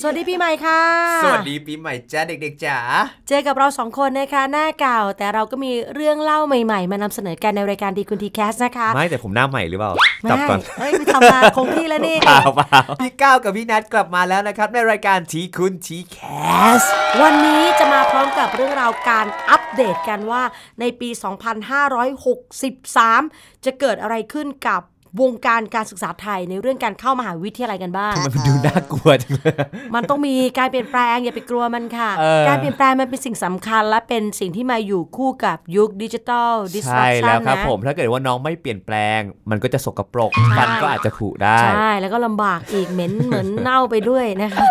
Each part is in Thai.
สวัสดีปีใหม่ค่ะ สวัสดีปีใหม่จ้าเด็กๆจ๋า เจอกับเราสองคนนะคะหน้าเก่า แต่เราก็มีเรื่องเล่าใหม่ ๆ มานำเสนอกันในรายการดีคุณทีแคสนะคะ ไม่แต่ผมหน้าใหม่หรือเปล่าไม่กลับก่อนเฮ้ยไปทำมาคงที่แล้วนี่เปล่าเปล่าพี่ก้าวกับพี่นัทกลับมาแล้วนะครับในรายการทีคุณทีแคสวันนี้จะมาพร้อมกับเรื่องราวการอัปเดตกันว่าในปี 2563 จะเกิดอะไรขึ้นกับ วงการการศึกษาไทยในเรื่องการเข้ามหาวิทยาลัยกันบ้างมันดูน่ากลัวจังเลยมันต้องมีการเปลี่ยนแปลงอย่าไปกลัวมันค่ะเออการเปลี่ยนแปลงมันเป็นสิ่งสำคัญ และเป็นสิ่งที่มาอยู่คู่กับยุคดิจิทัลดิสใช่รัปชัแล้วนครับนะผมถ้าเกิดว่าน้องไม่เปลี่ยนแปลง มันก็จะสกปรกใช่ฟันก็อาจจะผุได้ใช่แล้วก็ลำบากอีกเหม็นเหมือนเน่าไปด้วยนะคะ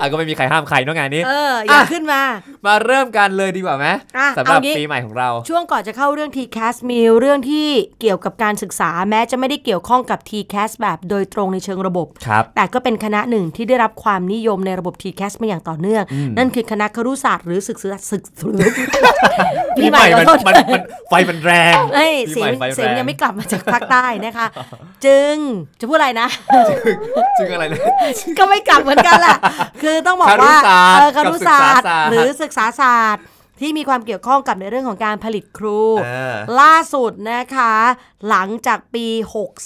อะก็ไม่มีใครห้ามใครเนอะงานนี้เอออย่าขึ้นมา มาเริ่มกันเลยดีกว่าไหมอะสำหรับเอางี้ปีใหม่ของเรา ช่วงก่อนจะเข้าเรื่อง TCAS มีเรื่องที่เกี่ยวกับการศึกษาแม้จะไม่ได้เกี่ยวข้องกับ TCAS แบบโดยตรงในเชิงระบบครับแต่ก็เป็นคณะหนึ่งที่ได้รับความนิยมในระบบ TCAS มาอย่างต่อเนื่อง นั่นคือคณะครุศาสตร์หรือศึกษาศึกษาปีใหม่มันขอโทษมันมันไฟมันแรงเอ้ยปีเสียใหงม่ไฟแรงเสียงยังไม่กลับมาจากภาคใต้นะคะ จึงจะพูดอะไรนะ จึงอะไรนะก็ไม่กลับเหมือนกันล่ะคือต้องบอกว่าครุศาสตร์เออครุศาสตร์กับศึกษาศาสตร์หรือศึกษาศาสตร์ ที่มีความเกี่ยวข้องกับในเรื่องของการผลิตครูเออล่าสุดนะคะ หลังจากปี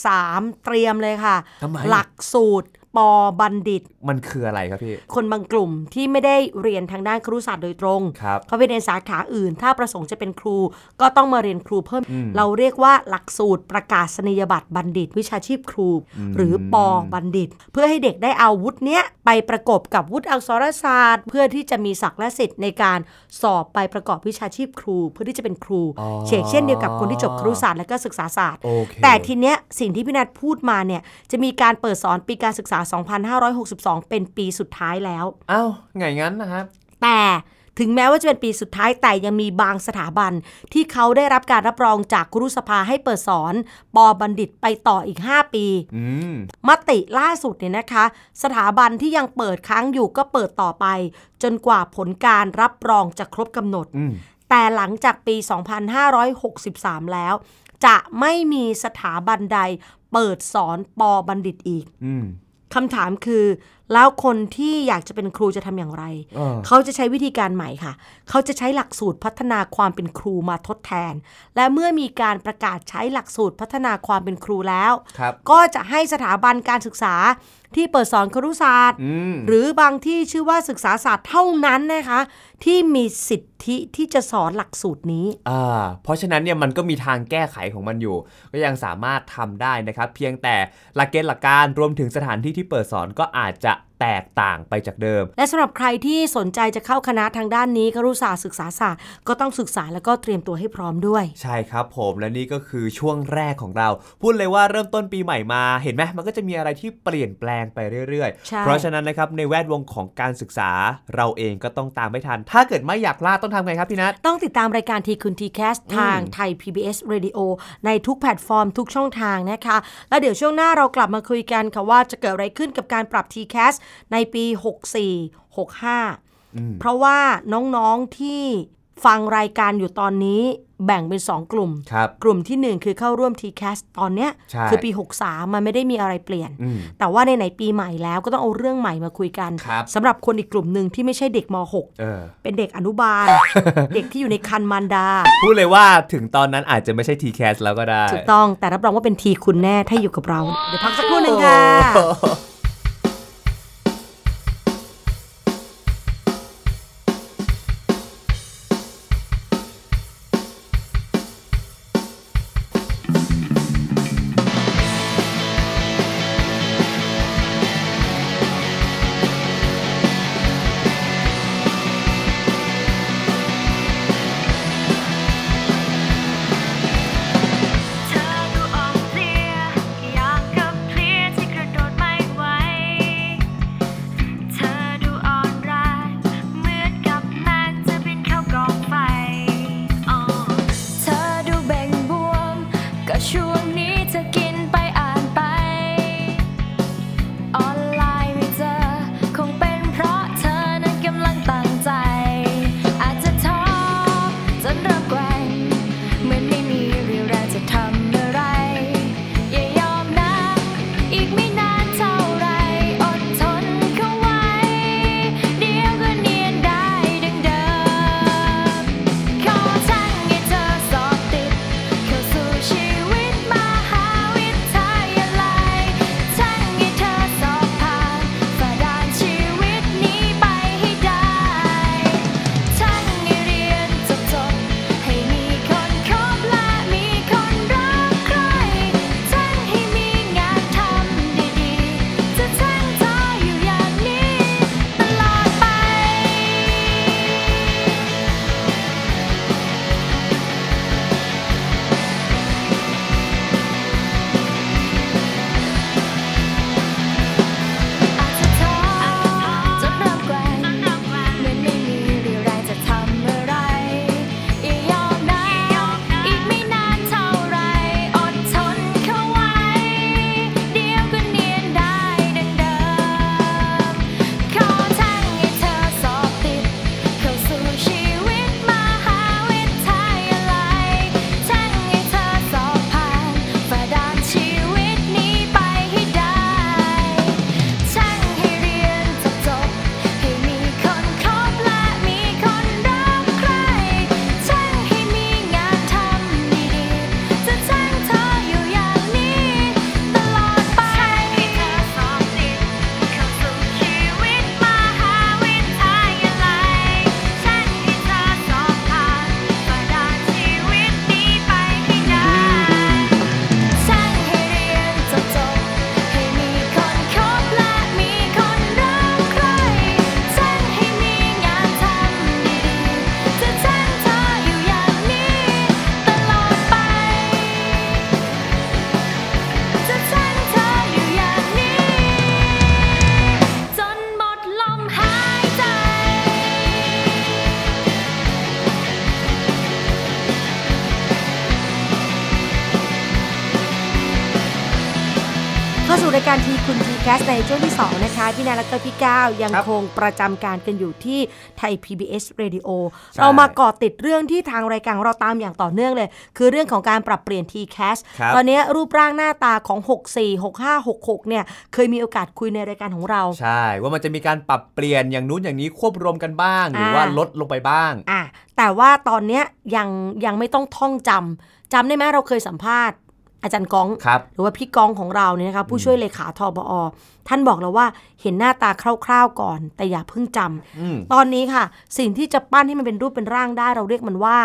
63 เตรียมเลยค่ะทำไมหลักสูตร ปอบัณฑิต มันคืออะไรครับพี่ คนบางกลุ่มที่ไม่ได้เรียนทางด้านครุศาสตร์โดยตรงครับเขาไปเรียนสาขาอื่น ถ้าประสงค์จะเป็นครู ก็ต้องมาเรียนครูเพิ่ม เราเรียกว่าหลักสูตรประกาศนียบัตรบัณฑิต วิชาชีพครู หรือปอบัณฑิต เพื่อให้เด็กได้เอาวุฒิเนี้ยไปประกบกับวุฒิอักษรศาสตร์ เพื่อที่จะมีศักดิ์และสิทธิ์ในการสอบไปประกอบวิชาชีพครู เพื่อที่จะเป็นครูอ๋อเชกเช่นเดียวกับคนที่จบครุศาสตร์และก็ศึกษาศาสตร์โอเคแต่ทีเนี้ยสิ่งที่พี่นัทพูดมาเนี่ยจะมีการเปิดสอนปีการศึกษา2562 เป็นปีสุดท้ายแล้ว อ้าวไงงั้นนะครับ แต่ถึงแม้ว่าจะเป็นปีสุดท้ายแต่ยังมีบางสถาบัน ที่เขาได้รับการรับรองจากครุสภาให้เปิดสอน ปอบัณฑิตไปต่ออีก 5 ปีอืมมติล่าสุดเนี่ยนะคะ สถาบันที่ยังเปิดค้างอยู่ก็เปิดต่อไป จนกว่าผลการรับรองจะครบกำหนดอืมแต่หลังจากปี 2563 แล้ว จะไม่มีสถาบันใดเปิดสอนปอบัณฑิตอีกอืม คำถามคือ แล้วคนที่อยากจะเป็นครูจะทำอย่างไรเออเขาจะใช้วิธีการใหม่ค่ะ เขาจะใช้หลักสูตรพัฒนาความเป็นครูมาทดแทน และเมื่อมีการประกาศใช้หลักสูตรพัฒนาความเป็นครูแล้วครับก็จะให้สถาบันการศึกษา ที่เปิดสอนครุศาสตร์อืมหรือบางที่ชื่อว่าศึกษาศาสตร์เท่านั้นนะคะ ที่มีสิทธิที่จะสอนหลักสูตรนี้อ่าเพราะฉะนั้นเนี่ยมันก็มีทางแก้ไขของมันอยู่ ก็ยังสามารถทำได้นะครับ เพียงแต่หลักเกณฑ์หลักการรวมถึงสถานที่ที่เปิดสอนก็อาจจะ แตกต่างไปจากเดิม และสำหรับใครที่สนใจจะเข้าคณะทางด้านนี้ครุศาสตร์ศึกษาศาสตร์ก็ต้องศึกษาแล้วก็เตรียมตัวให้พร้อมด้วย ใช่ครับผมและนี่ก็คือช่วงแรกของเรา พูดเลยว่าเริ่มต้นปีใหม่มาเห็นไหมมันก็จะมีอะไรที่เปลี่ยนแปลงไปเรื่อยใช่ๆเพราะฉะนั้นนะครับในแวดวงของการศึกษาเราเองก็ต้องตามไม่ทัน ถ้าเกิดไม่อยากพลาดต้องทำไงครับพี่นัทต้องติดตามรายการทีคุณทีแคสทางไทย PBS Radio ในทุกแพลตฟอร์มทุกช่องทางนะคะ แล้วเดี๋ยวช่วงหน้าเรากลับมาคุยกันค่ะว่าจะเกิดอะไรขึ้นกับการปรับ t c a s ในปี 64 65 เพราะว่าน้องๆที่ฟังรายการอยู่ตอนนี้แบ่งเป็น 2 กลุ่มครับกลุ่มที่ 1 คือเข้าร่วม t c a s ตอนเนี้ยใช่คือปี 63 มันไม่ได้มีอะไรเปลี่ยนอืมแต่ว่าในไหนๆปีใหม่แล้วก็ต้องเอาเรื่องใหม่มาคุยกันครับสำหรับคนอีกกลุ่มหนึ่งที่ไม่ใช่เด็กม .6 เออเป็นเด็กอนุบาล เด็กที่อยู่ในคันมารดา พูดเลยว่าถึงตอนนั้นอาจจะไม่ใช่ TCAS แล้วก็ได้ ถูกต้องแต่รับรองว่าเป็นทีคุณแน่ถ้าอยู่กับเรา เดี๋ยวพักสักครู่หนึ่งค่ะ สในช่วงที่ 2 นะคะ พี่นาและก็พี่ก้าวยังครับคงประจำการกันอยู่ที่ไทย PBS Radio ใช่เรามาเกาะติดเรื่องที่ทางรายการของเราตามอย่างต่อเนื่องเลย คือเรื่องของการปรับเปลี่ยน TCAS ครับตอนนี้รูปร่างหน้าตาของ 64 65 66 เนี่ย เคยมีโอกาสคุยในรายการของเรา ใช่ ว่ามันจะมีการปรับเปลี่ยนอย่างนู้นอย่างนี้ควบรวมกันบ้าง หรือว่าอ่าลดลงไปบ้างอะแต่ว่าตอนเนี้ยยังยังไม่ต้องท่องจำจำได้ไหมเราเคยสัมภาษณ์ อาจารย์ก้องครับหรือว่าพี่กองของเราเนี่ยนะคะผู้ช่วยเลขาทบอ ท่านบอกเราว่าเห็นหน้าตาคร่าวๆก่อน แต่อย่าเพิ่งจำอืมตอนนี้ค่ะ สิ่งที่จะปั้นให้มันเป็นรูปเป็นร่างได้เราเรียกมันว่า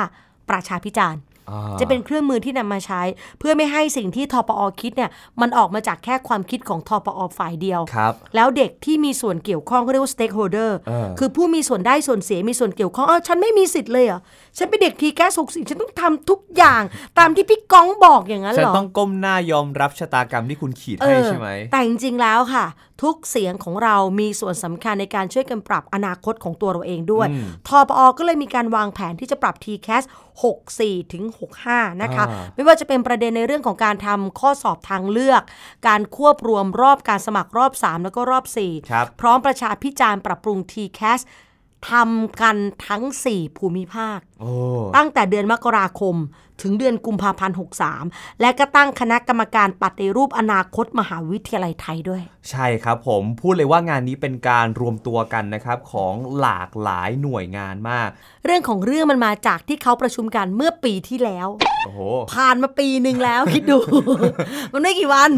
ประชาพิจารณ์อ่า จะเป็นเครื่องมือที่นำมาใช้ เพื่อไม่ให้สิ่งที่ทปอคิดเนี่ยมันออกมาจากแค่ความคิดของทปอฝ่ายเดียวครับแล้วเด็กที่มีส่วนเกี่ยวข้องก็เรียกว่า stakeholder เออคือผู้มีส่วนได้ส่วนเสียมีส่วนเกี่ยวข้องเออฉันไม่มีสิทธิ์เลยเหรอฉันเป็นเด็กทีแก๊สหกสิฉันต้องทำทุกอย่าง ตามที่พี่ก้องบอกอย่างนั้นฉันเหรอต้องก้มหน้ายอมรับชะตากรรมที่คุณขีดเอให้อใช่ไหมแต่จริงๆแล้วค่ะ ทุกเสียงของเรามีส่วนสำคัญในการช่วยกันปรับอนาคตของตัวเราเองด้วยอืมทปอก็เลยมีการวางแผนที่จะปรับ TCAS 64ถึง65 นะคะอ่าไม่ว่าจะเป็นประเด็นในเรื่องของการทำข้อสอบทางเลือก การควบรวมรอบการสมัครรอบ 3 แล้วก็รอบ4ครับพร้อมประชาพิจารณ์ปรับปรุง TCAS ทำกันทั้ง 4 ภูมิภาคโอ้ ตั้งแต่เดือนมกราคม ถึงเดือนกุมภาพันธ์63 และก็ตั้งคณะกรรมการปฏิรูปอนาคตมหาวิทยาลัยไทยด้วย ใช่ครับผมพูดเลยว่างานนี้เป็นการรวมตัวกันนะครับของหลากหลายหน่วยงานมาก เรื่องของเรื่องมันมาจากที่เขาประชุมกันเมื่อปีที่แล้วโอ้โหผ่านมาปีหนึ่งแล้วคิดดู มันไม่กี่วัน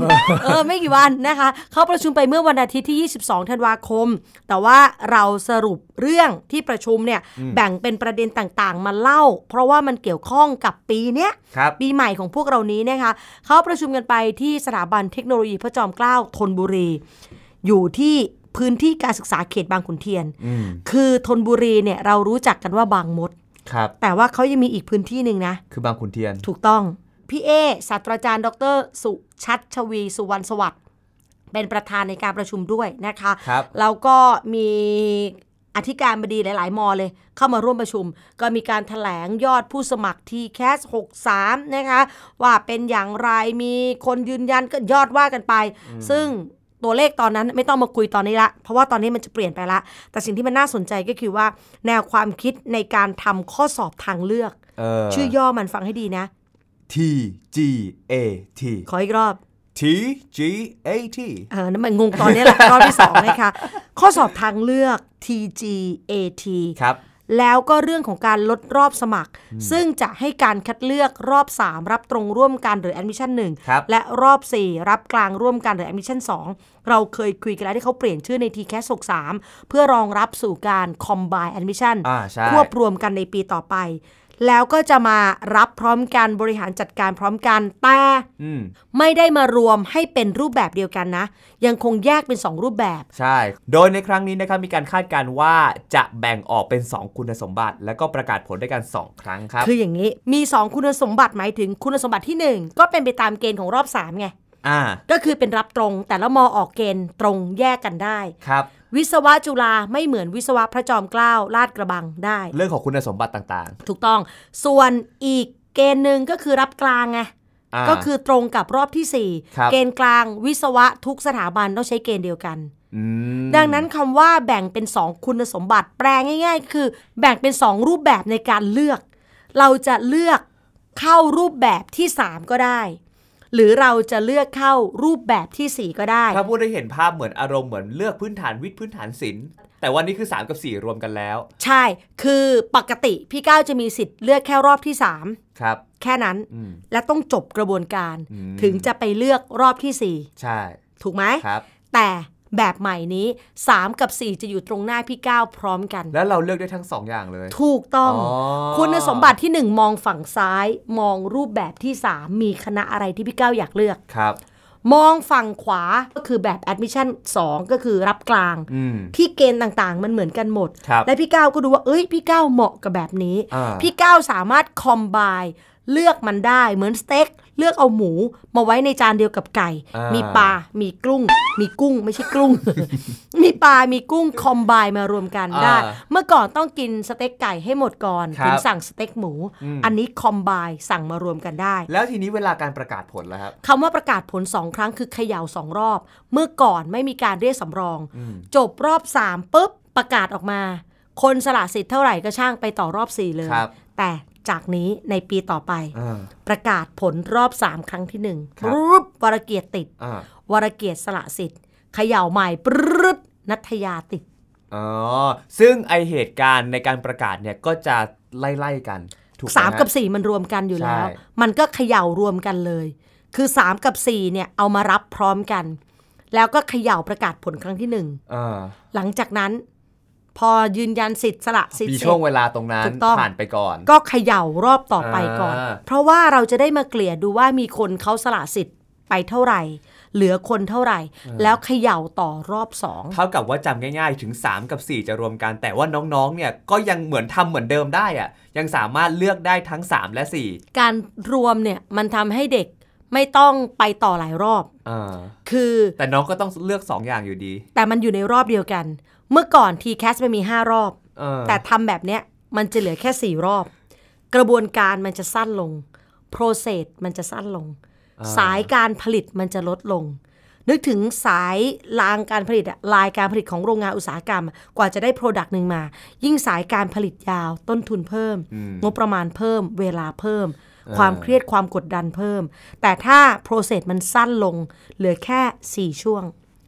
เออไม่กี่วันนะคะเขาประชุมไปเมื่อวันอาทิตย์ที่ 22 ธันวาคม แต่ว่าเราสรุปเรื่องที่ประชุมเนี่ยแบ่งเป็นประเด็นต่างๆ มาเล่า เพราะว่ามันเกี่ยวข้องกับปีเนี้ยครับปีใหม่ของพวกเรานี้นะคะเขาประชุมกันไปที่สถาบันเทคโนโลยีพระจอมเกล้าธนบุรี อยู่ที่พื้นที่การศึกษาเขตบางขุนเทียนอืมคือธนบุรีเนี่ยเรารู้จักกันว่าบางมดครับแต่ว่าเขายังมีอีกพื้นที่หนึ่งนะ คือบางขุนเทียน ถูกต้อง พี่เอศาสตราจารย์ ดร สุชัดชวี สุวรรณสวัสดิ์เป็นประธานในการประชุมด้วยนะคะครับแล้วก็มี อธิการบดีหลาย ๆ มอเลย เข้ามาร่วมประชุม ก็มีการถแถลงยอดผู้สมัคร t c a s 63 นะคะ ว่าเป็นอย่างไรมีคนยืนยันก็ยอดว่ากันไป ซึ่งตัวเลขตอนนั้นไม่ต้องมาคุยตอนนี้ละ เพราะว่าตอนนี้มันจะเปลี่ยนไปละ แต่สิ่งที่มันน่าสนใจก็คือว่า แนวความคิดในการทำข้อสอบทางเลือกเออชื่อย่อมันฟังให้ดีนะ T G A T ขออีกรอบ T G A T เออนั่นมันงงตอนนี้แหละรอบที่สองนะคะข้อสอบทางเลือก TGAT ครับแล้วก็เรื่องของการลดรอบสมัคร ซึ่งจะให้การคัดเลือกรอบ 3 รับตรงร่วมกันหรือ admission ครับ1และรอบ 4 รับกลางร่วมกันหรือ admission 2 เราเคยคุยกันแล้วที่เขาเปลี่ยนชื่อใน TCAS 63 เพื่อรองรับสู่การ combine admission อ่าใช่ควบรวมกันในปีต่อไป แล้วก็จะมารับพร้อมกันบริหารจัดการพร้อมกันแต่อืมไม่ได้มารวมให้เป็นรูปแบบเดียวกันนะ ยังคงแยกเป็น 2 รูปแบบ ใช่ โดยในครั้งนี้นะครับมีการคาดการณ์ว่าจะแบ่งออกเป็น 2 คุณสมบัติ แล้วก็ประกาศผลด้วยกัน 2 ครั้งครับ คืออย่างนี้มี 2 คุณสมบัติหมายถึงคุณสมบัติที่ 1 ก็เป็นไปตามเกณฑ์ของรอบ3ไงอ่าก็คือเป็นรับตรงแต่ละมอออกเกณฑ์ตรงแยกกันได้ครับ วิศวะจุฬาไม่เหมือนวิศวะพระจอมเกล้าลาดกระบังได้ เรื่องของคุณสมบัติต่างถูกต้อง ส่วนอีกเกณฑ์หนึ่งก็คือรับกลางไงๆอ่าก็คือตรงกับรอบทีสี่ ครับ 4 เกณฑ์กลางวิศวะทุกสถาบันต้องใช้เกณฑ์เดียวกันอืมดังนั้นคำว่าแบ่งเป็น 2 คุณสมบัติแปลง่าย ๆ คือ แบ่งเป็น 2 รูปแบบในการเลือก เราจะเลือกเข้ารูปแบบที่ 3 ก็ได้ หรือเราจะเลือกเข้ารูปแบบทีสี่ 4 ก็ได้ ถ้าพูดได้เห็นภาพเหมือนอารมณ์เหมือนเลือกพื้นฐานวิทย์พื้นฐานศิลป์แต่วันนี้คือ 3 กับ 4 รวมกันแล้ว ใช่ คือปกติพี่ก้าวจะมีสิทธิ์เลือกแค่รอบที่ครับ3แค่นั้นอืมและต้องจบกระบวนการอืมถึงจะไปเลือกรอบทีสี่ใช่4ถูกไหมครับ แต่ แบบใหม่นี้ 3 กับ 4 จะอยู่ตรงหน้าพี่ก้าวพร้อมกัน แล้วเราเลือกได้ทั้ง 2 อย่างเลย ถูกต้องอ๋อคุณสมบัติที่ 1 มองฝั่งซ้าย มองรูปแบบที่ 3 มีคณะอะไรที่พี่ก้าวอยากเลือกครับมองฝั่งขวาก็คือแบบ admission 2ก็คือรับกลางอืมที่เกณฑ์ต่างๆ มันเหมือนกันหมดครับและพี่ก้าวก็ดูว่า เอ้ยพี่ก้าวเหมาะกับแบบนี้อ่าพี่ก้าวสามารถ combine เลือกมันได้เหมือนสเต็กเลือกเอาหมูมาไว้ในจานเดียวกับไก่อ่ามีมีปลา มีกุ้ง มีกุ้งไม่ใช่กุ้ง มีปลา มีกุ้ง combine มารวมกันได้อ่าเมื่อก่อนต้องกินสเต็กไก่ให้หมดก่อนครับถึงสั่งสเต็กหมูอืมอันนี้ combineสั่งมารวมกันได้ แล้วทีนี้เวลาการประกาศผลแล้วครับคำว่าประกาศผลสองครั้งคือเขย่าสองรอบ เมื่อก่อนไม่มีการเรียกสำรอง จบรอบสามปุ๊บประกาศออกมา คนสละสิทธิ์เท่าไหร่ก็ช่างไปต่อรอบสี่เลยครับแต่ จากนี้ในปีต่อไปอ่าประกาศผลรอบ 3 ครั้งที่หนึ่งครับรูปวรเกียรติติดอ่าวรเกียรติสละสิทธิ์เขย่าใหม่ปรึดนัทยาติดอ๋อซึ่งไอเหตุการณ์ในการประกาศเนี่ยก็จะไล่ๆกันถูกไหสามฮะกับสี่มันรวมกันอยู่แล้วใช่มันก็เขย่ารวมกันเลย คือสามกับสี่เนี่ยเอามารับพร้อมกัน แล้วก็เขย่าประกาศผลครั้งที่หนึ่งอ่าหลังจากนั้น พอยืนยันสิทธิ์สละสิทมีธิ์เสร็ช่วงจเวลาตรงนั้นถูกต้องผ่านไปก่อน ก็เขย่ารอบต่อไปก่อนอ่าเพราะว่าเราจะได้มาเกลี่ยดูว่ามีคนเขาสละสิทธิ์ไปเท่าไหร่ เหลือคนเท่าไหร่ แล้วเขย่าต่อรอบสองเท่ากับว่าจำง่ายๆ ถึง 3 กับ 4 จะรวมกัน แต่ว่าน้องๆ เนี่ยก็ยังเหมือนทำเหมือนเดิมได้อะยังสามารถเลือกได้ทั้ง 3 และ 4 การรวมเนี่ยมันทำให้เด็กไม่ต้องไปต่อหลายรอบอ่าคือ แต่น้องก็ต้องเลือก 2 อย่างอยู่ดี แต่มันอยู่ในรอบเดียวกัน เมื่อก่อนทีแคสมันมี 5 รอบเออแต่ทำแบบเนี้ยมันจะเหลือแค่ 4 รอบ กระบวนการมันจะสั้นลง process มันจะสั้นลง สายการผลิตมันจะลดลง นึกถึงสายรางการผลิตอะลายการผลิตของโรงงานอุตสาหกรรมอะกว่าจะได้ Product หนึ่งมา ยิ่งสายการผลิตยาว ต้นทุนเพิ่ม งบประมาณเพิ่ม เวลาเพิ่ม ความเครียดความกดดันเพิ่ม แต่ถ้า process มันสั้นลง เหลือแค่ 4 ช่วง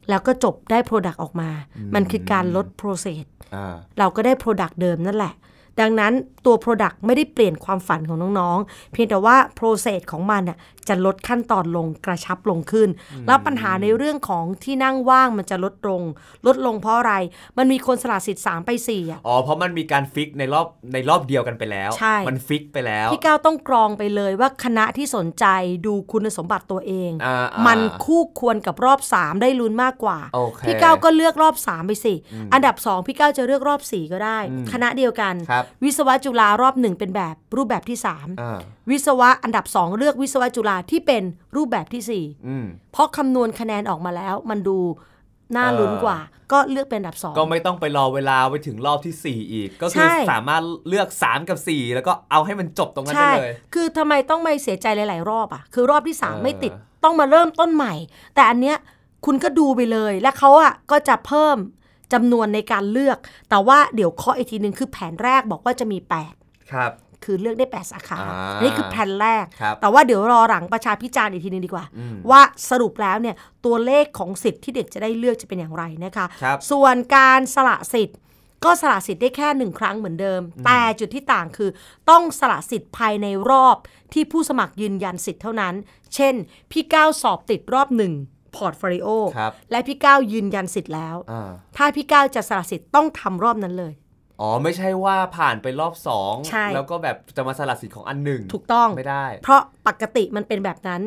แล้วก็จบได้ Product ออกมา มันคือการลด process อ่าเราก็ได้ Product เดิมนั่นแหละ ดังนั้นตัว Product ไม่ได้เปลี่ยนความฝันของน้องๆ เพียงแต่ว่า process ของมันน่ะจะลดขั้นตอนลงกระชับลงขึ้น แล้วปัญหาในเรื่องของที่นั่งว่างมันจะลดลง ลดลงเพราะอะไร มันมีคนสละสิทธิ์3ไป4อะอ๋อเพราะมันมีการฟิกในรอบในรอบเดียวกันไปแล้วใช่มันฟิกไปแล้วพี่ก้าวต้องกรองไปเลยว่าคณะที่สนใจดูคุณสมบัติตัวเองอ่าอ่ามันคู่ควรกับรอบ 3 ได้ลุ้นมากกว่าโอเคพี่ก้าวก็เลือกรอบ 3 ไปสิ อันดับ 2 พี่ก้าวจะเลือกรอบ 4 ก็ได้ คณะเดียวกันครับวิศวะจุฬารอบ1เป็นแบบรูปแบบที่3อ่าวิศวะอันดับ 2 เลือกวิศวะจุฬาที่เป็นรูปแบบที่อืม4เพราะคำนวณคะแนนออกมาแล้ว มันดูน่าลุ้นกว่า ก็เลือกเป็นอันดับ 2 ก็ไม่ต้องไปรอเวลาไปถึงรอบที่ 4 อีก ก็คือใช่สามารถเลือก 3 กับ 4 แล้วก็เอาให้มันจบตรงนั้นใช่ได้เลย คือทำไมต้องไม่เสียใจหลาย ๆ รอบอะคือรอบที่เออ3ไม่ติดต้องมาเริ่มต้นใหม่ แต่อันเนี้ยคุณก็ดูไปเลย และเขาอะก็จะเพิ่ม จำนวนในการเลือก แต่ว่าเดี๋ยวเคาะอีกทีหนึ่งคือแผนแรกบอกว่าจะมี 8 ครับ คือเลือกได้ 8 สาขาอ่าอันนี้คือแผนแรกครับแต่ว่าเดี๋ยวรอหลังประชาพิจารณ์อีกทีหนึ่งดีกว่า ว่าสรุปแล้วเนี่ยตัวเลขของสิทธิ์ที่เด็กจะได้เลือกจะเป็นอย่างไรนะคะครับส่วนการสละสิทธิ์ก็สละสิทธิ์ได้แค่หนึ่งครั้งเหมือนเดิม แต่จุดที่ต่างคือต้องสละสิทธิ์ภายในรอบที่ผู้สมัครยืนยันสิทธิ์เท่านั้น เช่น พี่ก้าวสอบติดรอบหนึ่ง portfolio ครับและพี่ก้าวยืนยันสิทธิ์แล้วอ่าถ้าพี่ก้าวจะสละสิทธิ์ต้องทำรอบนั้นเลย อ๋อ ไม่ใช่ว่าผ่านไปรอบใช่2แล้วก็แบบจะมาสลัดสิทธิ์ของอันหนึ่งถูกต้องไม่ได้ เพราะปกติมันเป็นแบบนั้น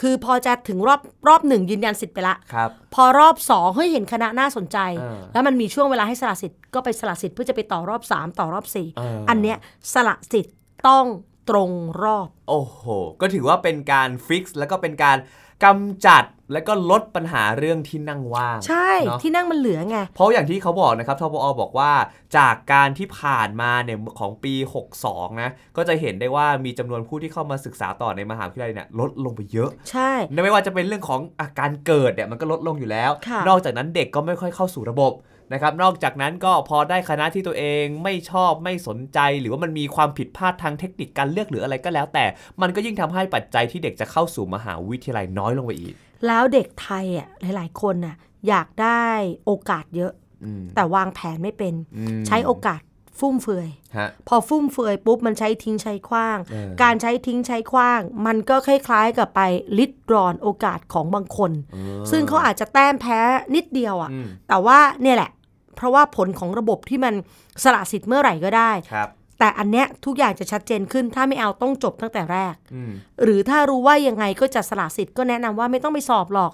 คือพอจะถึงรอบรอบหนึ่งยืนยันสิทธิ์ไปละครับพอรอบสองเฮ้ยเห็นคณะน่าสนใจเออแล้วมันมีช่วงเวลาให้สละสิทธิ์ก็ไปสละสิทธิ์เพื่อจะไปต่อรอบ3ต่อรอบเออ4อัอันเนี้ยสละสิทธิ์ต้องตรงรอบ โอ้โห ก็ถือว่าเป็นการฟิกซ์แล้วก็เป็นการ กำจัดแล้วก็ลดปัญหาเรื่องที่นั่งว่าง ใช่ เนอะ ที่นั่งมันเหลือไง เพราะอย่างที่เขาบอกนะครับทบอบอกว่าจากการที่ผ่านมาเนี่ยของปี 62 นะ ก็จะเห็นได้ว่ามีจำนวนผู้ที่เข้ามาศึกษาต่อในมหาวิทยาลัยเนี่ยลดลงไปเยอะ ใช่ ไม่ว่าจะเป็นเรื่องของอาการเกิดเนี่ยมันก็ลดลงอยู่แล้ว ค่ะ นอกจากนั้นเด็กก็ไม่ค่อยเข้าสู่ระบบ นะครับนอกจากนั้นก็พอได้คณะที่ตัวเองไม่ชอบไม่สนใจ หรือว่ามันมีความผิดพลาดทางเทคนิคการเลือกหรืออะไรก็แล้ว แต่มันก็ยิ่งทำให้ปัจจัยที่เด็กจะเข้าสู่มหาวิทยาลัยน้อยลงไปอีก แล้วเด็กไทยอะหลาย ๆ คนน่ะอยากได้โอกาสเยอะอืมแต่วางแผนไม่เป็นอืมใช้โอกาสฟุ่มเฟือยฮะพอฟุ่มเฟือยปุ๊บมันใช้ทิ้งใช้คว้างเออการใช้ทิ้งใช้คว้าง มันก็คล้ายๆกับไปลิดรอนโอกาสของบางคน ซึ่งเขาอาจจะแต้มแพ้นิดเดียวอะ่ะอืมแต่ว่าเนี่ยแหละ เพราะว่าผลของระบบที่มันสละสิทธิ์เมื่อไหร่ก็ได้ครับแต่อันเนี้ยทุกอย่างจะชัดเจนขึ้น ถ้าไม่เอาต้องจบตั้งแต่แรกอืมหรือถ้ารู้ว่ายังไงก็จะสละสิทธิ์ก็แนะนำว่าไม่ต้องไปสอบหรอก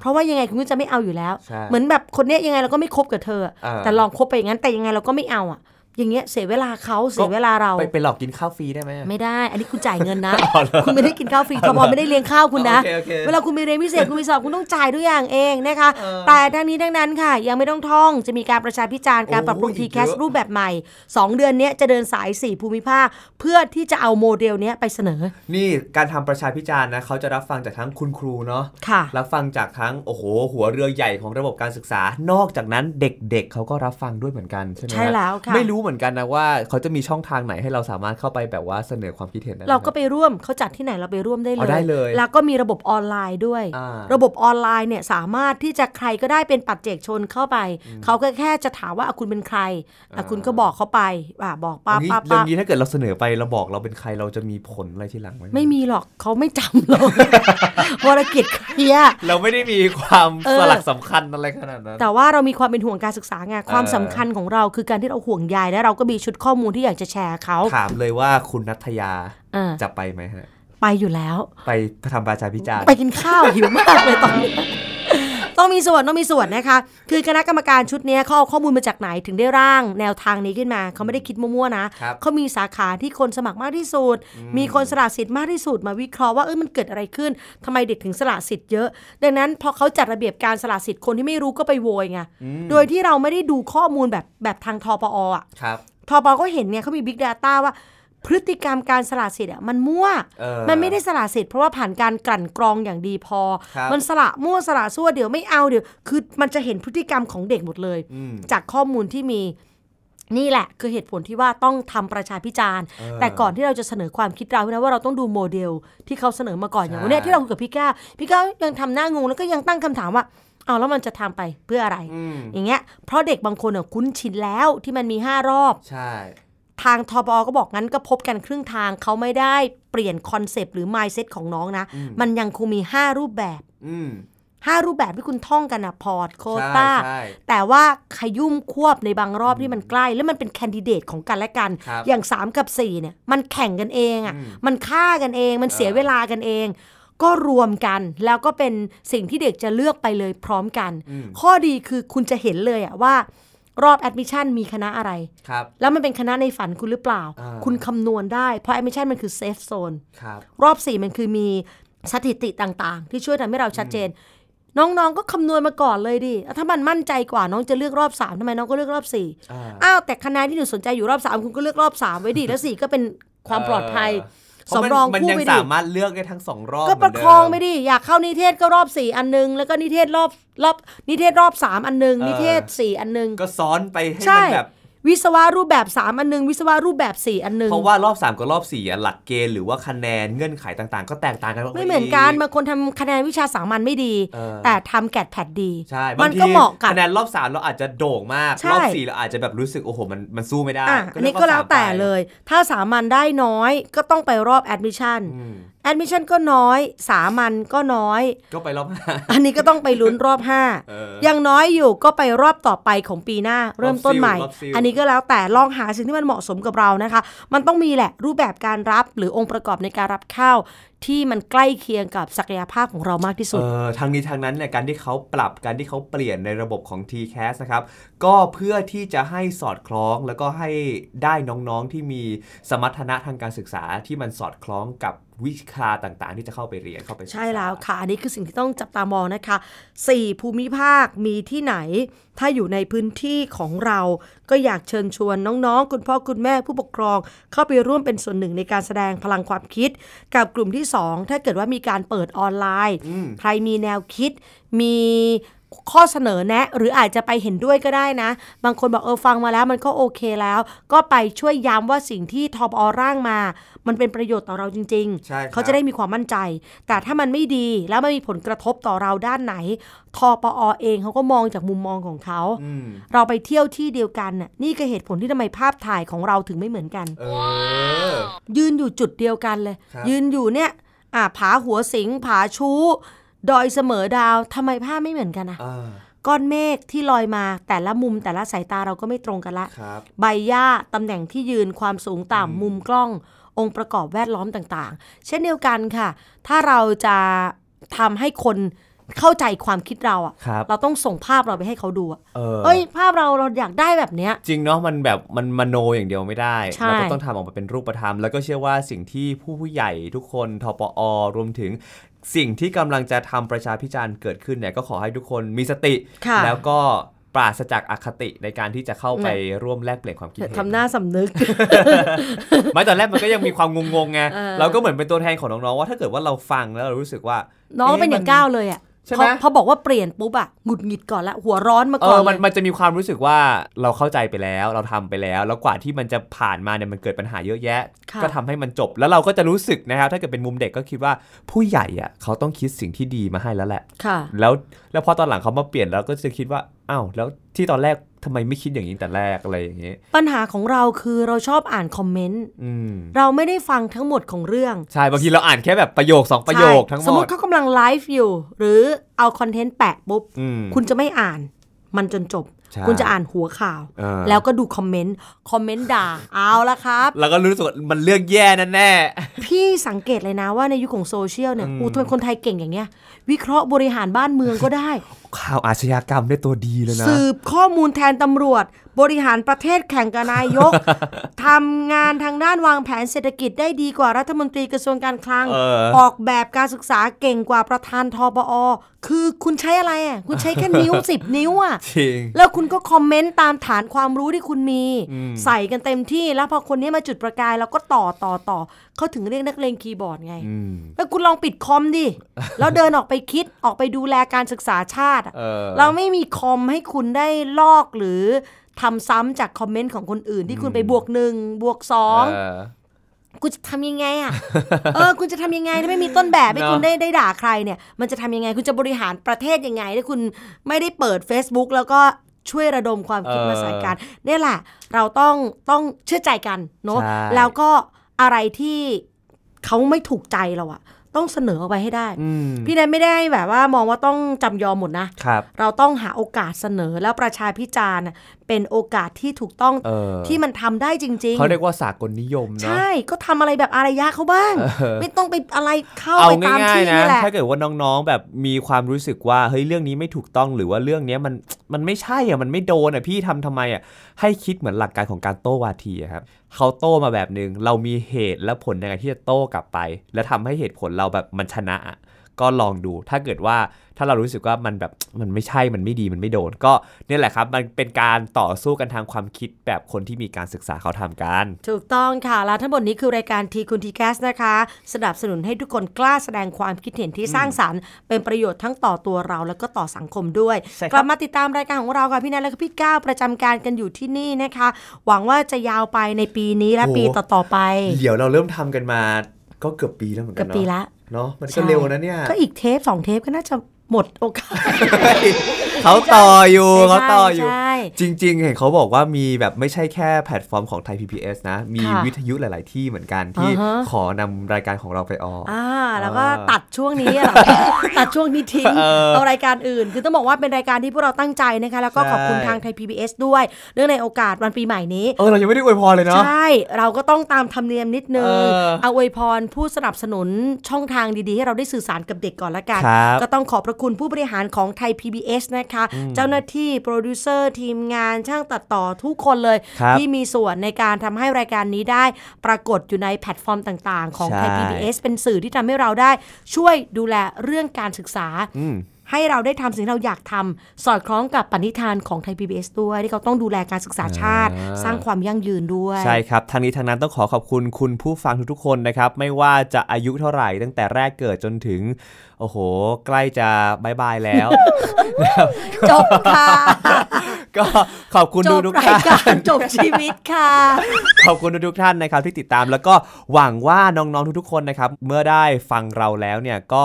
เพราะว่ายังไงคุณก็จะไม่เอาอยู่แล้วใช่เหมือนแบบคนเนี้ยยังไงเราก็ไม่คบกับเธอเออแต่ลองคบไปอย่างนั้นแต่ยังไงเราก็ไม่เอาอะ อย่างเงี้ยเสียเวลาเขาเสียเวลาเรา ไปไปหลอกกินข้าวฟรีได้ไหมไม่ได้ อันนี้คุณจ่ายเงินนะ คุณไม่ได้กินข้าวฟรีทบไม่ได้เลี้ยงข้าวคุณนะโอเคโอเคเวลาคุณไปเรียนพิเศษคุณไปสอบคุณต้องจ่ายทุกอย่างเองนะคะเออแต่ทั้งนี้ทั้งนั้นค่ะ ยังไม่ต้องท่องจะมีการประชาพิจารณ์การโอ้ปรับปรุงอีทีกแคสเยอะรูปแบบใหม่ 2 เดือนเนี้ยจะเดินสาย 4 ภูมิภาค เพื่อที่จะเอาโมเดลเนี้ยไปเสนอ นี่การทำประชาพิจารณ์นะเขาจะรับฟังจากทั้งคุณครูเนาะค่ะรับฟังจากทั้งโอ้โหหัวเรือใหญ่ของระบบการศึกษา นอกจากนั้นเด็กๆเขาก็รับฟังด้วยเหมือนกันใช่ไหมฮะใช่แล้วค่ะไม่รู้เหมือนกันนะว่าเขาจะมีช่องทางไหนให้เราสามารถเข้าไปแบบว่าเสนอความคิดเห็นได้ไหมเราก็ไปร่วมเขาจัดที่ไหนเราไปร่วมได้เลอ๋ยอได้เลย แล้วก็มีระบบออนไลน์ด้วยอ่าระบบออนไลน์เนี่ยสามารถที่จะใครก็ได้เป็นปัจเจกชนเข้าไป เขาก็แค่จะถามว่าอะคุณเป็นใครอะคุณก็บอกเขาไปอะบอกป้าอันนี้ป้าเรื่อป้างนี้ถ้าเกิดเราเสนอไปเราบอกเราเป็นใครเราจะมีผลอะไรทีหลังไหมไม่มีหรอกเขาไม่จำหรอกวรกิจเคลียร์เราไม่ได้มีความเออสลักสำคัญอะไรขนาดนั้นแต่ว่าเรามีความเป็นห่วงการศึกษาไงความเออสำคัญของเราคือการที่เราห่วงใยและเราก็มีชุดข้อมูลที่อยากจะแชร์เขาถามเลยว่าคุณนัทยาเออจะไปไหมฮะ ไปอยู่แล้ว ไปทำประชาพิจารณ์ไปกินข้าวหิวมากเลยตอนนี้ ต้องมีส่วนต้องมีส่วนนะคะ คือคณะกรรมการชุดเนี้ยเขาเอาข้อมูลมาจากไหนถึงได้ร่าง แนวทางนี้ขึ้นมาเขาไม่ได้คิดมั่วๆนะครับเขามีสาขาที่คนสมัครมากที่สุด มีคนสละสิทธิ์มากที่สุดมาวิเคราะห์ว่าเอ้ยมันเกิดอะไรขึ้นทำไมเด็กถึงสละสิทธิ์เยอะ ดังนั้นพอเขาจัดระเบียบการสละสิทธิ์คนที่ไม่รู้ก็ไปโวยไงโดยที่เราไม่ได้ดูข้อมูลแบบแบบทางทปออะครับทปอก็เห็นเนี่ยเขามี Big Data ว่า พฤติกรรมการสละสิทธิ์อะมันมั่วเออมันไม่ได้สละสิทธิ์เพราะว่าผ่านการกลั่นกรองอย่างดีพอครับมันสละมั่วสละซั่วเดี๋ยวไม่เอาเดี๋ยว คือมันจะเห็นพฤติกรรมของเด็กหมดเลยอืมจากข้อมูลที่มีนี่แหละคือเหตุผลที่ว่าต้องทำประชาพิจารณ์เออแต่ก่อนที่เราจะเสนอความคิดเรานะว่าเราต้องดูโมเดลที่เขาเสนอมาก่อนอย่างวันเนี้ยใช่ที่เราคุยกับพี่ก้าพี่ก้ายังทำหน้างงแล้วก็ยังตั้งคำถามว่าเอาแล้วมันจะทำไปเพื่ออะไรอืมอย่างเงี้ยเพราะเด็กบางคนอะคุ้นชินแล้วที่มันมีห้ารอบใช่ทางทปอ.็บอกงั้นก็พบกันครึ่งทางเขาไม่ได้เปลี่ยน concept หรือ mindset ของน้องนะ มันยังคงมี 5 รูปแบบอืม5รูปแบบที่คุณท่องกันนะ port โควต้าใช่แต่ว่าขยุ้มควบในบางรอบที่มันใกล้ แล้วมันเป็น candidate ของกันและกันครับอย่าง 3 กับ 4 เนี่ย มันแข่งกันเองอะ่ะอืมมันฆ่ากันเองมันเสียเออเวลากันเอง ก็รวมกันแล้วก็เป็นสิ่งที่เด็กจะเลือกไปเลยพร้อมกันอืมข้อดีคือคุณจะเห็นเลยอะว่า รอบแอดมิชชั่นมีคณะอะไร ครับ แล้วมันเป็นคณะในฝันคุณหรือเปล่า อ่า คุณคำนวณได้ เพราะแอดมิชชั่นมันคือเซฟโซน ครับ รอบ 4 มันคือมีสถิติต่างๆ ที่ช่วยทำให้เราชัดเจน น้องๆก็คำนวณมาก่อนเลยดิแล้วถ้ามันมั่นใจกว่าน้องจะเลือกรอบ 3ทำไมน้องก็เลือกรอบ 4 อ่า อ้าวแต่คะแนนที่หนูสนใจอยู่รอบ 3 คุณก็เลือกรอบ 3 ไว้ดิแล้ว 4 ก็เป็นความปลอดภัยเพราะมัน สำรองมันคู่ยังไปดิสามารถเลือกได้ทั้งสองรอบก็ประเหมืนคเดิมองไปดิอยากเข้านิเทศก็รอบ4อันนึง แล้วก็นิเทศรอบรอบนิเทศรอบ3อันนึงเออนิเทศ4อันนึงก็ซ้อนไปให้ใช่มันแบบ วิศวะรูปแบบ 3 อันนึง วิศวะรูปแบบ 4 อันนึง เพราะว่ารอบ 3 กับรอบ4อะหลักเกณฑ์หรือว่าคะแนนเงื่อนไขต่างๆ ก็แตกต่างกันไม่เหมือนกันบางคนทำคะแนนวิชาสามัญไม่ดีเออแต่ทำ GAT PAT ดีใช่มับางนทีก็เหมาะกับคะแนนรอบ 3 เราอาจจะโด่งมากใช่รอบ4เราอาจจะแบบรู้สึกโอ้โหมันมันสู้ไม่ได้อะอันนี้ก็แล้วแต่เลย ถ้าสามัญได้น้อยก็ต้องไปรอบ admission อืม แอดมิชชั่นก็น้อย สามัญก็น้อย ก็ไปรอบห้าอันนี้ก็ต้องไปลุ้นรอบเออ5ยังน้อยอยู่ก็ไปรอบต่อไปของปีหน้า เริ่มต้นใหม่รอบซิลอันนี้ก็แล้วแต่ลองหาสิ่งที่มันเหมาะสมกับเรานะคะ มันต้องมีแหละรูปแบบการรับหรือองค์ประกอบในการรับเข้าที่มันใกล้เคียงกับศักยภาพของเรามากที่สุด เออทางนี้ทางนั้นเนี่ยการที่เขาปรับการที่เขาเปลี่ยนในระบบของ TCAS นะครับ ก็เพื่อที่จะให้สอดคล้องแล้วก็ให้ได้น้องๆที่มีสมรรถนะทางการศึกษาที่มันสอดคล้องกับวิชาต่างๆ ที่จะเข้าไปเรียนเข้าไปศึกษาใช่แล้วค่ะ อันนี้คือสิ่งที่ต้องจับตามองนะคะ 4 ภูมิภาคมีที่ไหน ถ้าอยู่ในพื้นที่ของเรา ก็อยากเชิญชวนน้องๆ คุณพ่อคุณแม่ผู้ปกครอง เข้าไปร่วมเป็นส่วนหนึ่งในการแสดงพลังความคิด กับกลุ่มที่ 2 ถ้าเกิดว่ามีการเปิดออนไลน์ ใครมีแนวคิดมีข้อเสนอแนะ หรืออาจจะไปเห็นด้วยก็ได้นะ บางคนบอกเออฟังมาแล้วมันก็โอเคแล้ว ก็ไปช่วยย้ำว่าสิ่งที่ทบอร่างมา มันเป็นประโยชน์ต่อเราจริงใช่ครับเขาจะได้มีความมั่นใจ แต่ถ้ามันไม่ดีแล้วมันมีผลกระทบต่อเราด้านไหนทปอเองเขาก็มองจากมุมมองของเขาอืมเราไปเที่ยวที่เดียวกันน่ะนี่ก็เหตุผลที่ทำไมภาพถ่ายของเราถึงไม่เหมือนกันเออยืนอยู่จุดเดียวกันเลยครับยืนอยู่เนี่ยอ่าผาหัวสิงผาชู้ ดอยเสมอดาวทำไมภาพไม่เหมือนกันอะอ่าก้อนเมฆที่ลอยมาแต่ละมุมแต่ละสายตาเราก็ไม่ตรงกันละครับใบหญ้าตำแหน่งที่ยืนความสูงต่ำมุมกล้อง องค์ประกอบแวดล้อมต่างๆ เช่นเดียวกันค่ะ ถ้าเราจะทำให้คนเข้าใจความคิดเราอะครับเราต้องส่งภาพเราไปให้เขาดูอะเออเอ้ย ภาพเราเราอยากได้แบบเนี้ย จริงเนาะมันแบบมันมโนอย่างเดียวไม่ได้ใช่เราก็ต้องทำออกมาเป็นรูปธรรม แล้วก็เชื่อว่าสิ่งที่ผู้ผู้ใหญ่ทุกคนทปอรวมถึง สิ่งที่กำลังจะทำประชาพิจารณ์เกิดขึ้นเนี่ยก็ขอให้ทุกคนมีสติ ค่ะแล้วก็ปราศจากอคติในการที่จะเข้าไปร่วมแลกเปลี่ยนความคิดเห็น ทำหน้าสำนึก ไม่ตอนแรกมันก็ยังมีความงงๆไง เออ เราก็เหมือนเป็นตัวแทนของน้องๆว่าถ้าเกิดว่าเราฟังแล้วเรารู้สึกว่าน้องอ๊ะเป็นอย่างมัก้าวเลยอะ ใช่ไหมพอพอบอกว่าเปลี่ยนปุ๊บอะหงุดหงิดก่อนละหัวร้อนมาเอก่อนอมันเลยมันจะมีความรู้สึกว่าเราเข้าใจไปแล้วเราทำไปแล้ว แล้วกว่าที่มันจะผ่านมาเนี่ยมันเกิดปัญหาเยอะแยะค่ะก็ทำให้มันจบแล้วเราก็จะรู้สึกนะครับถ้าเกิดเป็นมุมเด็กก็คิดว่าผู้ใหญ่อะเขาต้องคิดสิ่งที่ดีมาให้แล้วแหละค่ะ แล้วแล้วพอตอนหลังเขามาเปลี่ยนเราก็จะคิดว่าอ้าวแล้วที่ตอนแรก ทำไมไม่คิดอย่างนี้แต่แรกอะไรอย่างเงี้ยปัญหาของเราคือเราชอบอ่านคอมเมนต์อืมเราไม่ได้ฟังทั้งหมดของเรื่อง ใช่ บางทีเราอ่านแค่แบบประโยคสองประโยคใช่ทั้งหสมมมดติเขากำลังไลฟ์อยู่ หรือเอาคอนเทนต์แปะปุ๊บอืมคุณจะไม่อ่านมันจนจบใช่คุณจะอ่านหัวข่าวเออแล้วก็ดูคอมเมนต์ คอมเมนต์ด่า เอาละครับ แล้วก็รู้สึกว่ามันเลือกแย่นั่นแน่ พี่สังเกตเลยนะว่าในยุคของโซเชียลเนี่ยอืมอู้ทำไมคนไทยเก่งอย่างเงี้ย วิเคราะห์บริหารบ้านเมืองก็ได้ ข่าวอาชญากรรมได้ตัวดีเลยนะ สืบข้อมูลแทนตำรวจ บริหารประเทศแข่งกับนายกทำงานทางด้านวางแผนเศรษฐกิจได้ดีกว่ารัฐมนตรีกระทรวงการคลังเออออกแบบการศึกษาเก่งกว่าประธานทปอคือคุณใช้อะไรอะคุณใช้แค่นิ้วสิบนิ้วอะจริงแล้วคุณก็คอมเมนต์ตามฐานความรู้ที่คุณมีอืมใส่กันเต็มที่แล้วพอคนนี้มาจุดประกายเราก็ต่อต่อต่อเขาถึงเรียกนักเลงคีย์บอร์ดไงอืมแล้วคุณลองปิดคอมดิแล้วเดินออกไปคิดออกไปดูแลการศึกษาชาติอะเออเราไม่มีคอมให้คุณได้ลอกหรือทำซ้ำจากคอมเมนต์ของคนอื่นที่คุณไปบวกหนึ่งบวกสองเออ คุณจะทำยังไงอะ เออ คุณจะทำยังไงถ้าไม่มีต้นแบบให้เนอะคุณได้ได้ด่าใครเนี่ย มันจะทำยังไง คุณจะบริหารประเทศยังไงถ้าคุณไม่ได้เปิด Facebook แล้วก็ช่วยระดมความคิดมาใส่กันเนี่ยแหละ เราต้องต้องเชื่อใจกันเนาะใช่ แล้วก็อะไรที่เขาไม่ถูกใจเราอะ ต้องเสนอออกไปให้ได้อืมพี่แนนไม่ได้แบบว่ามองว่าต้องจำยอมหมดนะครับเราต้องหาโอกาสเสนอแล้วประชาพิจารณ์น่ะ เป็นโอกาสที่ถูกต้องเออที่มันทำได้จริงเขาเรียกว่าสากลนิยมๆเนาะใช่ก็ทำอะไรแบบอารยะเขาบ้างเออไม่ต้องไปอะไรเข้าเอาไปตามง่ายที่ๆนะนี่แหละถ้าเกิดว่าน้องๆแบบมีความรู้สึกว่าเฮ้ยเรื่องนี้ไม่ถูกต้องหรือว่าเรื่องเนี้ยมันมันไม่ใช่อะมันไม่โดนอะพี่ทำทำไมอะให้คิดเหมือนหลักการของการโต้วาทีอะครับเขาโต้มาแบบหนึ่งเรามีเหตุและผลยังไงที่จะโต้กลับไป แล้วทำให้เหตุผลเราแบบมันชนะอะก็ลองดูถ้าเกิดว่า ถ้าเรารู้สึกว่ามันแบบมันไม่ใช่มันไม่ดีมันไม่โดน ก็เนี่ยแหละครับมันเป็นการต่อสู้กันทางความคิดแบบคนที่มีการศึกษาเขาทำกัน ถูกต้องค่ะ แล้วทั้งหมดนี้คือรายการทีคุณทีแคสนะคะ สนับสนุนให้ทุกคนกล้าแสดงความคิดเห็นที่สร้างสรรค์ เป็นประโยชน์ทั้งต่อตัวเราแล้วก็ต่อสังคมด้วยใช่ครับกลับมาติดตามรายการของเราค่ะพี่แนนและก็พี่ก้าวประจำการกันอยู่ที่นี่นะคะ หวังว่าจะยาวไปในปีนี้และปีต่อๆไป เดี๋ยวเราเริ่มทำกันมาก็เกือบปีแล้วเหมือนกัเกือบปีละเนาะมันใช่ก็เร็วนะเนี่ย ก็อีกเทปสองเทปก็น่าจะ หมดโอกาสเขาต่ออยู่ไม่ใช่เขาต่ออยู่ ใช่ จริง ๆ เห็นเขาบอกว่ามีแบบไม่ใช่แค่แพลตฟอร์มของไทย PBS นะ มีค่ะวิทยุหลาย ๆ ที่เหมือนกันที่อ่าฮะขอนำรายการของเราไปออกอ่าแล้วก็อ่าตัดช่วงนี้อะตัดช่วงนี้ทิ้งเออเอารายการอื่น คือต้องบอกว่าเป็นรายการที่พวกเราตั้งใจนะคะแล้วก็ใช่ขอบคุณทางไทย PBS ด้วย เนื่องในโอกาสวันปีใหม่นี้เออเรายังไม่ได้อวยพรเลยเนาะใช่เราก็ต้องตามธรรมเนียมนิดนึงเออเอาอวยพรผู้สนับสนุนช่องทางดี ๆ ให้เราได้สื่อสารกับเด็กก่อนละกันครับก็ต้องขอบพระคุณผู้บริหารของไทย PBS นะคะ เจ้าหน้าที่โปรดิวเซอร์ทีมงานช่างตัดต่อทุกคนเลยครับที่มีส่วนในการทำให้รายการนี้ได้ ปรากฏอยู่ในแพลตฟอร์มต่างๆ ของไทยใช่ PBS เป็นสื่อที่ทำให้เราได้ช่วยดูแลเรื่องการศึกษาอืมให้เราได้ทำสิ่งที่เราอยากทำสอดคล้องกับปณิธานของไทย PBS ด้วย ที่เขาต้องดูแลการศึกษาชาติอ่าสร้างความยั่งยืนด้วย ใช่ครับทางนี้ทางนั้นต้องขอขอบคุณคุณผู้ฟังทุกๆคนนะครับ ไม่ว่าจะอายุเท่าไหร่ ตั้งแต่แรกเกิดจนถึง โอ้โห ใกล้จะบายบายแล้ว จบค่ะ ก็ขอบคุณจบทุกๆราท่ายการนจบชีวิตค่ะ ขอบคุณทุกๆท่านนะครับที่ติดตามแล้วก็หวังว่าน้องๆทุกๆคนนะครับ เมื่อได้ฟังเราแล้วเนี่ยก็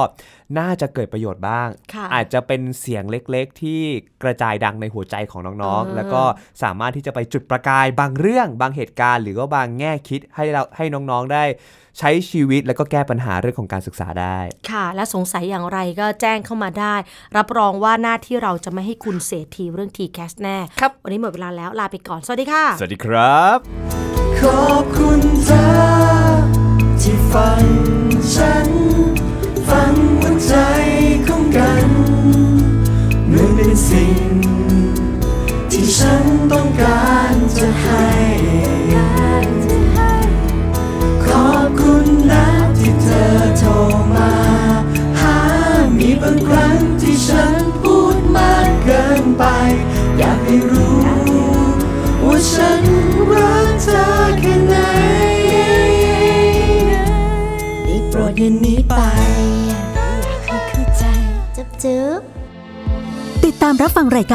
น่าจะเกิดประโยชน์บ้างค่ะอาจจะเป็นเสียงเล็กๆ ที่กระจายดังในหัวใจของน้องเออๆแล้วก็สามารถที่จะไปจุดประกายบางเรื่อง บางเหตุการณ์ หรือว่าบางแง่คิดให้เราให้น้องๆได้ ใช้ชีวิตแล้วก็แก้ปัญหาเรื่องของการศึกษาได้ ค่ะ และสงสัยอย่างไรก็แจ้งเข้ามาได้ รับรองว่าหน้าที่เราจะไม่ให้คุณเสียทีเรื่อง T-Cast แน่ครับวันนี้หมดเวลาแล้วลาไปก่อน สวัสดีค่ะ สวัสดีครับ ขอบคุณเธอที่ฟังฉันฟังหัวใจ